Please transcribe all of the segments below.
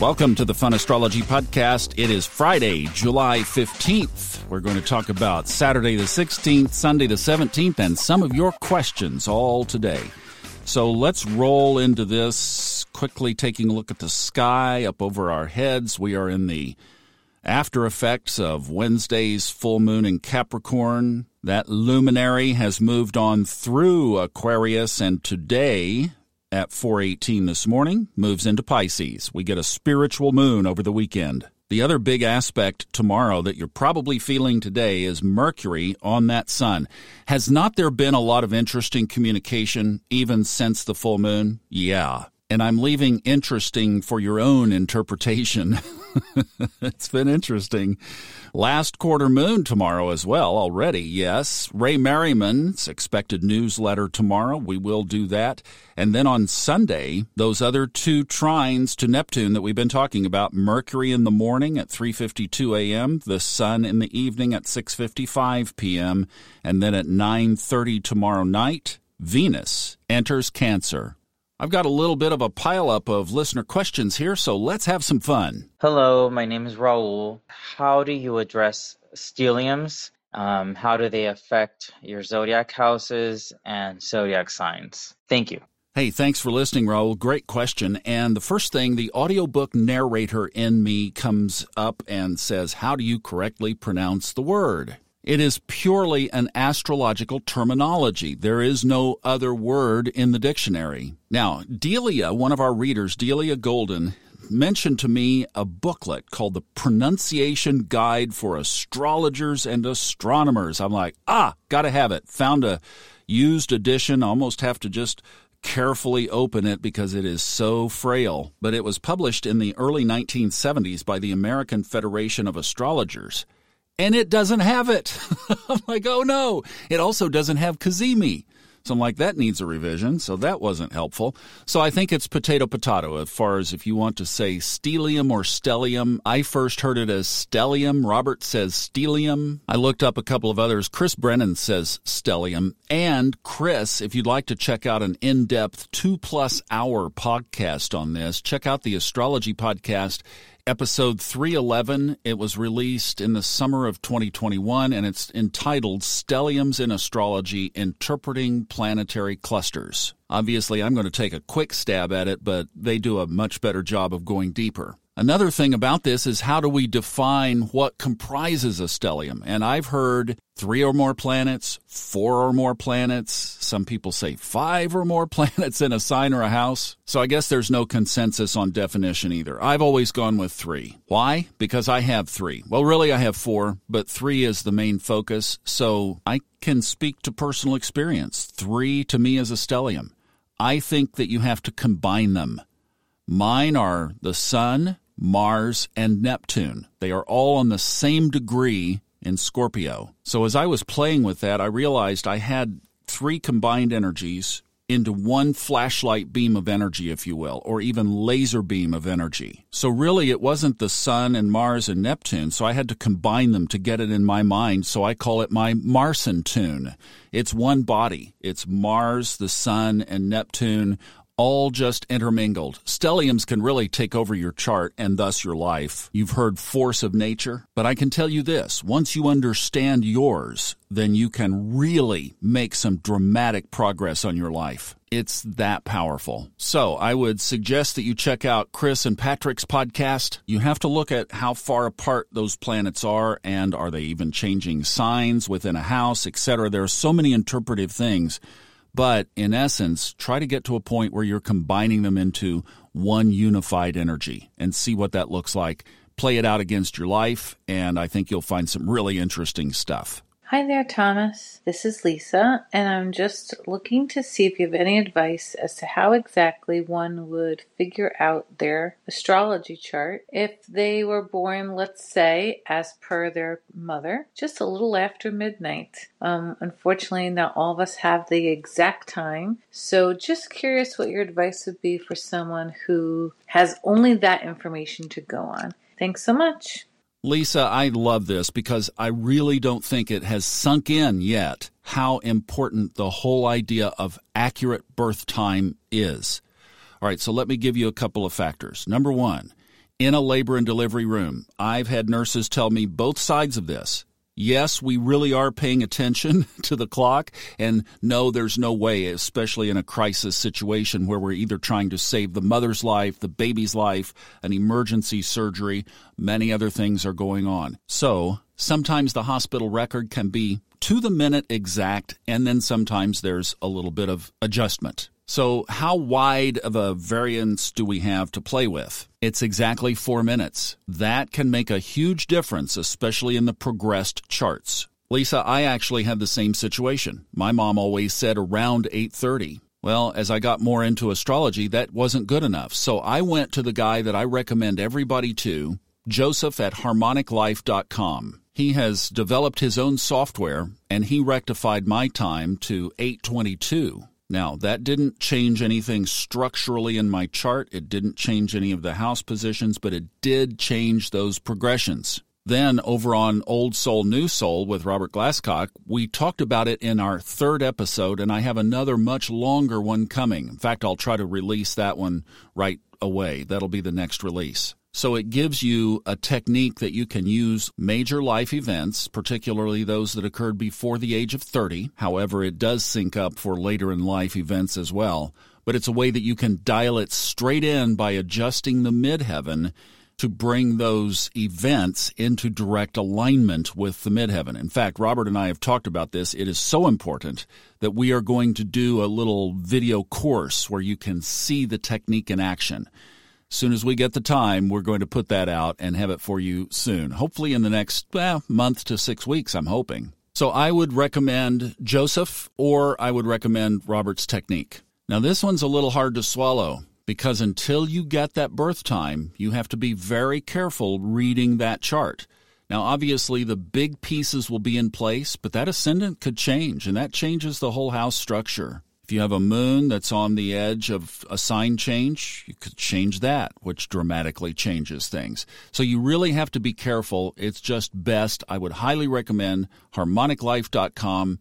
Welcome to the Fun Astrology Podcast. It is Friday, July 15th. We're going to talk about Saturday the 16th, Sunday the 17th, and some of your questions all today. So let's roll into this quickly, taking a look at the sky up over our heads. We are in the after effects of Wednesday's full moon in Capricorn. That luminary has moved on through Aquarius, and today, at 4:18 this morning moves into Pisces. We get a spiritual moon over the weekend. The other big aspect tomorrow that you're probably feeling today is Mercury on that sun. Has not there been a lot of interesting communication even since the full moon? Yeah. And I'm leaving interesting for your own interpretation. it's been interesting. Last quarter moon tomorrow as well, already, yes. Ray Merriman's expected newsletter tomorrow. We will do that. And then on Sunday, those other two trines to Neptune that we've been talking about, Mercury in the morning at 3:52 a.m., the sun in the evening at 6:55 p.m., and then at 9:30 tomorrow night, Venus enters Cancer. I've got a little bit of a pileup of listener questions here, so let's have some fun. Hello, my name is Raul. How do you address stelliums? Um, how do they affect your zodiac houses and zodiac signs? Thank you. Hey, thanks for listening, Raul. Great question. And the first thing, the audiobook narrator in me comes up and says, How do you correctly pronounce the word? It is purely an astrological terminology. There is no other word in the dictionary. Now, Delia, one of our readers, Delia Golden, mentioned to me a booklet called The Pronunciation Guide for Astrologers and Astronomers. I'm like, ah, gotta have it. Found a used edition, almost have to just carefully open it because it is so frail. But it was published in the early 1970s by the American Federation of Astrologers and it doesn't have it. I'm like, oh no. It also doesn't have Cazimi. So I'm like, that needs a revision. So that wasn't helpful. So I think it's potato potato as far as if you want to say stelium or stellium. I first heard it as stellium. Robert says stellium. I looked up a couple of others. Chris Brennan says stellium. And Chris, if you'd like to check out an in depth two plus hour podcast on this, check out the astrology podcast episode 311. It was released in the summer of 2021 and it's entitled Stelliums in Astrology Interpreting Planetary Clusters. Obviously, I'm going to take a quick stab at it, but they do a much better job of going deeper. Another thing about this is how do we define what comprises a stellium? And I've heard three or more planets, four or more planets. Some people say five or more planets in a sign or a house. So I guess there's no consensus on definition either. I've always gone with three. Why? Because I have three. Well, really, I have four, but three is the main focus. So I can speak to personal experience. Three to me is a stellium. I think that you have to combine them. Mine are the sun, Mars, and Neptune. They are all on the same degree in Scorpio. So as I was playing with that, I realized I had three combined energies into one flashlight beam of energy, if you will, or even laser beam of energy. So really, it wasn't the Sun and Mars and Neptune, so I had to combine them to get it in my mind, so I call it my Marson tune. It's one body. It's Mars, the Sun, and Neptune all just intermingled. Stelliums can really take over your chart and thus your life. You've heard force of nature, but I can tell you this once you understand yours, then you can really make some dramatic progress on your life. It's that powerful. So I would suggest that you check out Chris and Patrick's podcast. You have to look at how far apart those planets are and are they even changing signs within a house, etc. There are so many interpretive things but in essence, try to get to a point where you're combining them into one unified energy and see what that looks like. Play it out against your life, and I think you'll find some really interesting stuff. Hi there, Thomas. This is Lisa, and I'm just looking to see if you have any advice as to how exactly one would figure out their astrology chart if they were born, let's say, as per their mother, just a little after midnight. Um, unfortunately, not all of us have the exact time, so just curious what your advice would be for someone who has only that information to go on. Thanks so much. Lisa, I love this because I really don't think it has sunk in yet how important the whole idea of accurate birth time is. All right, so let me give you a couple of factors. Number one, in a labor and delivery room. I've had nurses tell me both sides of this. Yes, we really are paying attention to the clock, and no, there's no way, especially in a crisis situation where we're either trying to save the mother's life, the baby's life, an emergency surgery, many other things are going on. So, sometimes the hospital record can be to the minute exact, and then sometimes there's a little bit of adjustment. So, how wide of a variance do we have to play with? It's exactly four minutes. That can make a huge difference, especially in the progressed charts. Lisa, I actually had the same situation. My mom always said around 8:30. Well, as I got more into astrology, that wasn't good enough. So I went to the guy that I recommend everybody to, Joseph at harmoniclife.com. He has developed his own software and he rectified my time to 822. Now, that didn't change anything structurally in my chart. It didn't change any of the house positions, but it did change those progressions. Then, over on Old Soul, New Soul with Robert Glasscock, we talked about it in our third episode, and I have another much longer one coming. In fact, I'll try to release that one right away. That'll be the next release. So it gives you a technique that you can use major life events, particularly those that occurred before the age of 30. However, it does sync up for later in life events as well. But it's a way that you can dial it straight in by adjusting the midheaven to bring those events into direct alignment with the midheaven. In fact, Robert and I have talked about this. It is so important that we are going to do a little video course where you can see the technique in action soon as we get the time, we're going to put that out and have it for you soon. Hopefully, in the next month to six weeks, I'm hoping. So, I would recommend Joseph or I would recommend Robert's technique. Now, this one's a little hard to swallow because until you get that birth time, you have to be very careful reading that chart. Now, obviously, the big pieces will be in place, but that ascendant could change, and that changes the whole house structure. You have a moon that's on the edge of a sign change, you could change that, which dramatically changes things. So you really have to be careful. It's just best. I would highly recommend harmoniclife.com.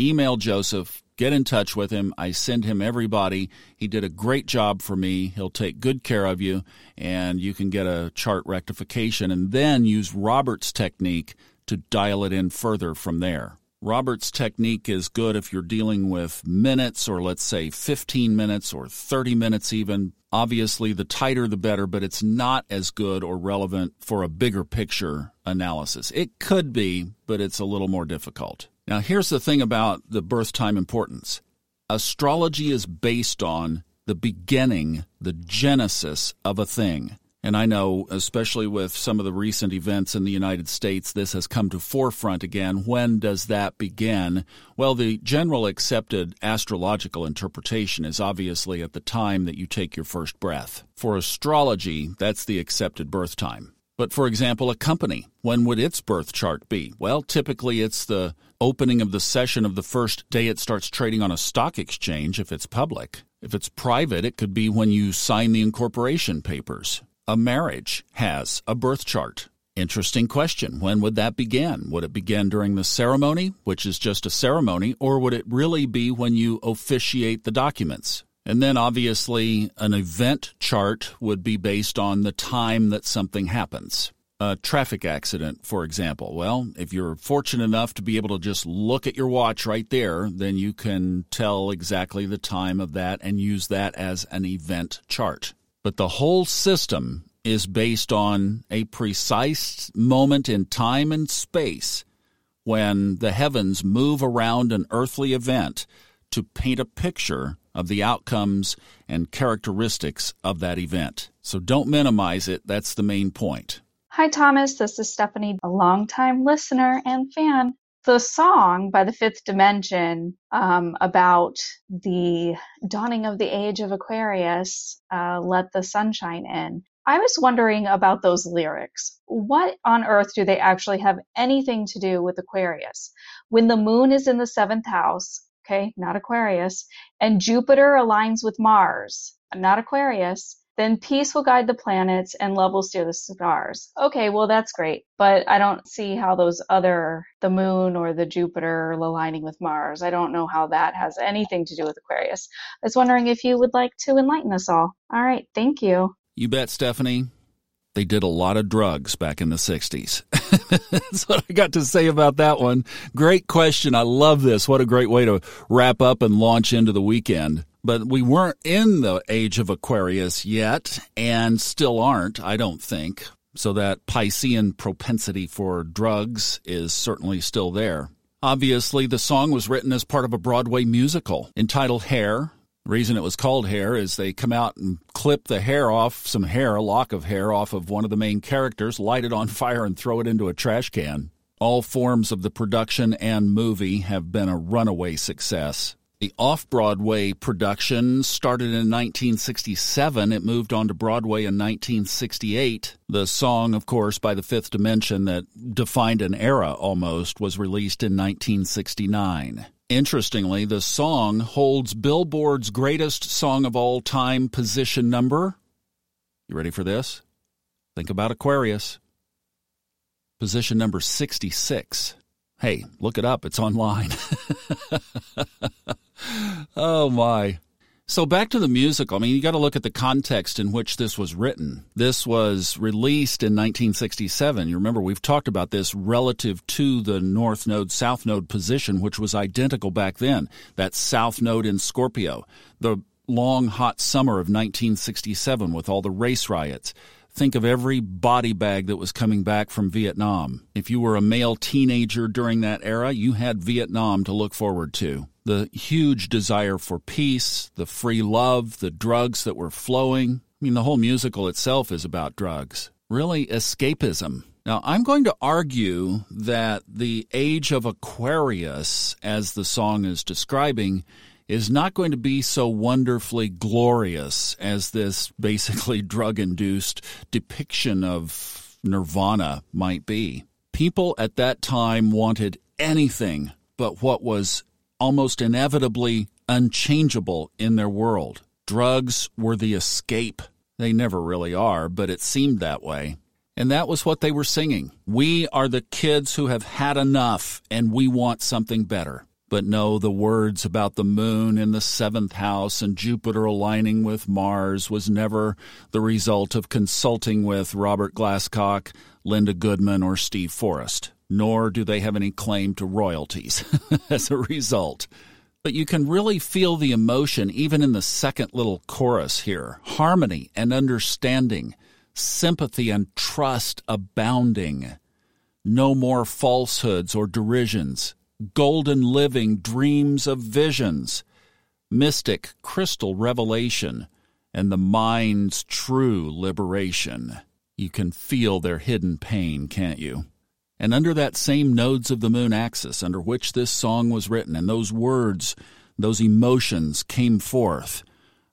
Email Joseph, get in touch with him. I send him everybody. He did a great job for me. He'll take good care of you, and you can get a chart rectification and then use Robert's technique to dial it in further from there. Robert's technique is good if you're dealing with minutes or let's say 15 minutes or 30 minutes even. Obviously, the tighter the better, but it's not as good or relevant for a bigger picture analysis. It could be, but it's a little more difficult. Now, here's the thing about the birth time importance astrology is based on the beginning, the genesis of a thing. And I know, especially with some of the recent events in the United States, this has come to forefront again. When does that begin? Well, the general accepted astrological interpretation is obviously at the time that you take your first breath. For astrology, that's the accepted birth time. But for example, a company, when would its birth chart be? Well, typically it's the opening of the session of the first day it starts trading on a stock exchange if it's public. If it's private, it could be when you sign the incorporation papers a marriage has a birth chart? Interesting question. When would that begin? Would it begin during the ceremony, which is just a ceremony, or would it really be when you officiate the documents? And then obviously, an event chart would be based on the time that something happens. A traffic accident, for example. Well, if you're fortunate enough to be able to just look at your watch right there, then you can tell exactly the time of that and use that as an event chart. But the whole system is based on a precise moment in time and space when the heavens move around an earthly event to paint a picture of the outcomes and characteristics of that event. So don't minimize it. That's the main point. Hi, Thomas. This is Stephanie, a longtime listener and fan the song by the Fifth Dimension um, about the dawning of the age of Aquarius, uh, Let the Sunshine In. I was wondering about those lyrics. What on earth do they actually have anything to do with Aquarius? When the moon is in the seventh house, okay, not Aquarius, and Jupiter aligns with Mars, not Aquarius, then peace will guide the planets and love will steer the stars. Okay, well, that's great. But I don't see how those other, the moon or the Jupiter aligning with Mars, I don't know how that has anything to do with Aquarius. I was wondering if you would like to enlighten us all. All right, thank you. You bet, Stephanie. They did a lot of drugs back in the 60s. That's what I got to say about that one. Great question. I love this. What a great way to wrap up and launch into the weekend. But we weren't in the age of Aquarius yet, and still aren't, I don't think. So that Piscean propensity for drugs is certainly still there. Obviously, the song was written as part of a Broadway musical entitled Hair. Reason it was called Hair is they come out and clip the hair off, some hair, a lock of hair off of one of the main characters, light it on fire, and throw it into a trash can. All forms of the production and movie have been a runaway success. The off Broadway production started in 1967. It moved on to Broadway in 1968. The song, of course, by the Fifth Dimension that defined an era almost, was released in 1969. Interestingly, the song holds Billboard's greatest song of all time position number. You ready for this? Think about Aquarius. Position number 66. Hey, look it up. It's online. oh, my. So back to the musical. I mean, you got to look at the context in which this was written. This was released in 1967. You remember we've talked about this relative to the north node south node position which was identical back then. That south node in Scorpio. The long hot summer of 1967 with all the race riots. Think of every body bag that was coming back from Vietnam. If you were a male teenager during that era, you had Vietnam to look forward to. The huge desire for peace, the free love, the drugs that were flowing. I mean, the whole musical itself is about drugs. Really, escapism. Now, I'm going to argue that the age of Aquarius, as the song is describing, is not going to be so wonderfully glorious as this basically drug induced depiction of nirvana might be. People at that time wanted anything but what was almost inevitably unchangeable in their world. Drugs were the escape. They never really are, but it seemed that way. And that was what they were singing. We are the kids who have had enough and we want something better. But no, the words about the moon in the seventh house and Jupiter aligning with Mars was never the result of consulting with Robert Glasscock, Linda Goodman, or Steve Forrest. Nor do they have any claim to royalties as a result. But you can really feel the emotion even in the second little chorus here harmony and understanding, sympathy and trust abounding. No more falsehoods or derisions golden living dreams of visions, mystic crystal revelation, and the mind's true liberation. You can feel their hidden pain, can't you? And under that same nodes of the moon axis under which this song was written, and those words, those emotions came forth,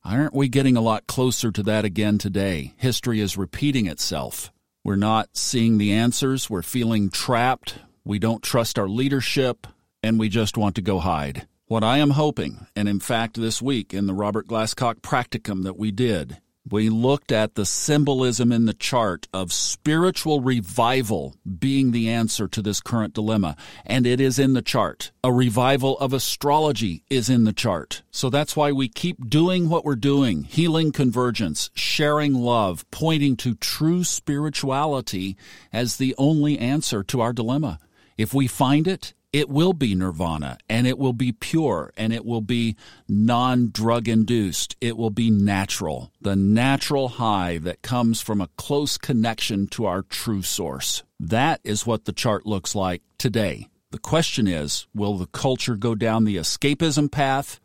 aren't we getting a lot closer to that again today? History is repeating itself. We're not seeing the answers. We're feeling trapped. We don't trust our leadership and we just want to go hide. What I am hoping, and in fact, this week in the Robert Glasscock practicum that we did, we looked at the symbolism in the chart of spiritual revival being the answer to this current dilemma. And it is in the chart. A revival of astrology is in the chart. So that's why we keep doing what we're doing healing convergence, sharing love, pointing to true spirituality as the only answer to our dilemma. If we find it, it will be nirvana and it will be pure and it will be non drug induced. It will be natural, the natural high that comes from a close connection to our true source. That is what the chart looks like today. The question is will the culture go down the escapism path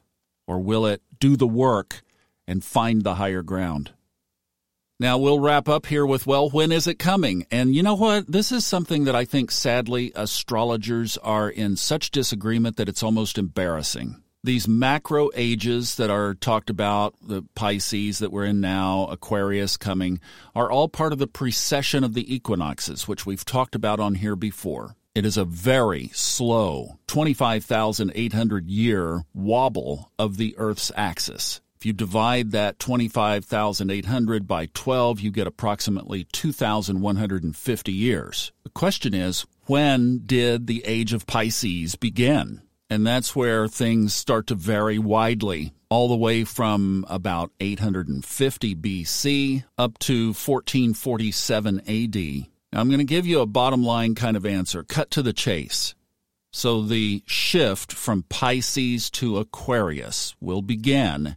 or will it do the work and find the higher ground? Now we'll wrap up here with, well, when is it coming? And you know what? This is something that I think sadly astrologers are in such disagreement that it's almost embarrassing. These macro ages that are talked about, the Pisces that we're in now, Aquarius coming, are all part of the precession of the equinoxes, which we've talked about on here before. It is a very slow 25,800 year wobble of the Earth's axis. If you divide that 25,800 by 12, you get approximately 2,150 years. The question is, when did the age of Pisces begin? And that's where things start to vary widely, all the way from about 850 BC up to 1447 AD. Now, I'm going to give you a bottom line kind of answer, cut to the chase. So, the shift from Pisces to Aquarius will begin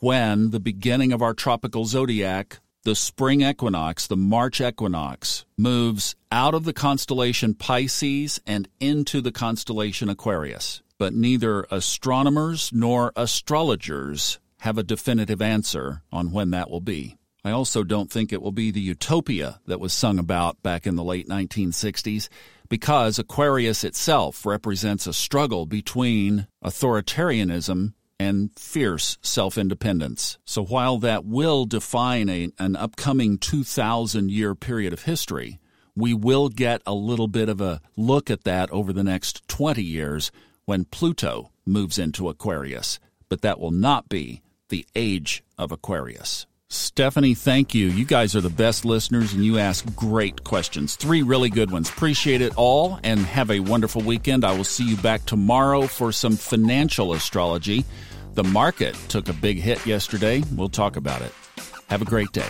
when the beginning of our tropical zodiac, the spring equinox, the March equinox, moves out of the constellation Pisces and into the constellation Aquarius. But neither astronomers nor astrologers have a definitive answer on when that will be. I also don't think it will be the utopia that was sung about back in the late 1960s because Aquarius itself represents a struggle between authoritarianism and fierce self independence. So while that will define a, an upcoming 2,000 year period of history, we will get a little bit of a look at that over the next 20 years when Pluto moves into Aquarius. But that will not be the age of Aquarius. Stephanie, thank you. You guys are the best listeners and you ask great questions. Three really good ones. Appreciate it all and have a wonderful weekend. I will see you back tomorrow for some financial astrology. The market took a big hit yesterday. We'll talk about it. Have a great day.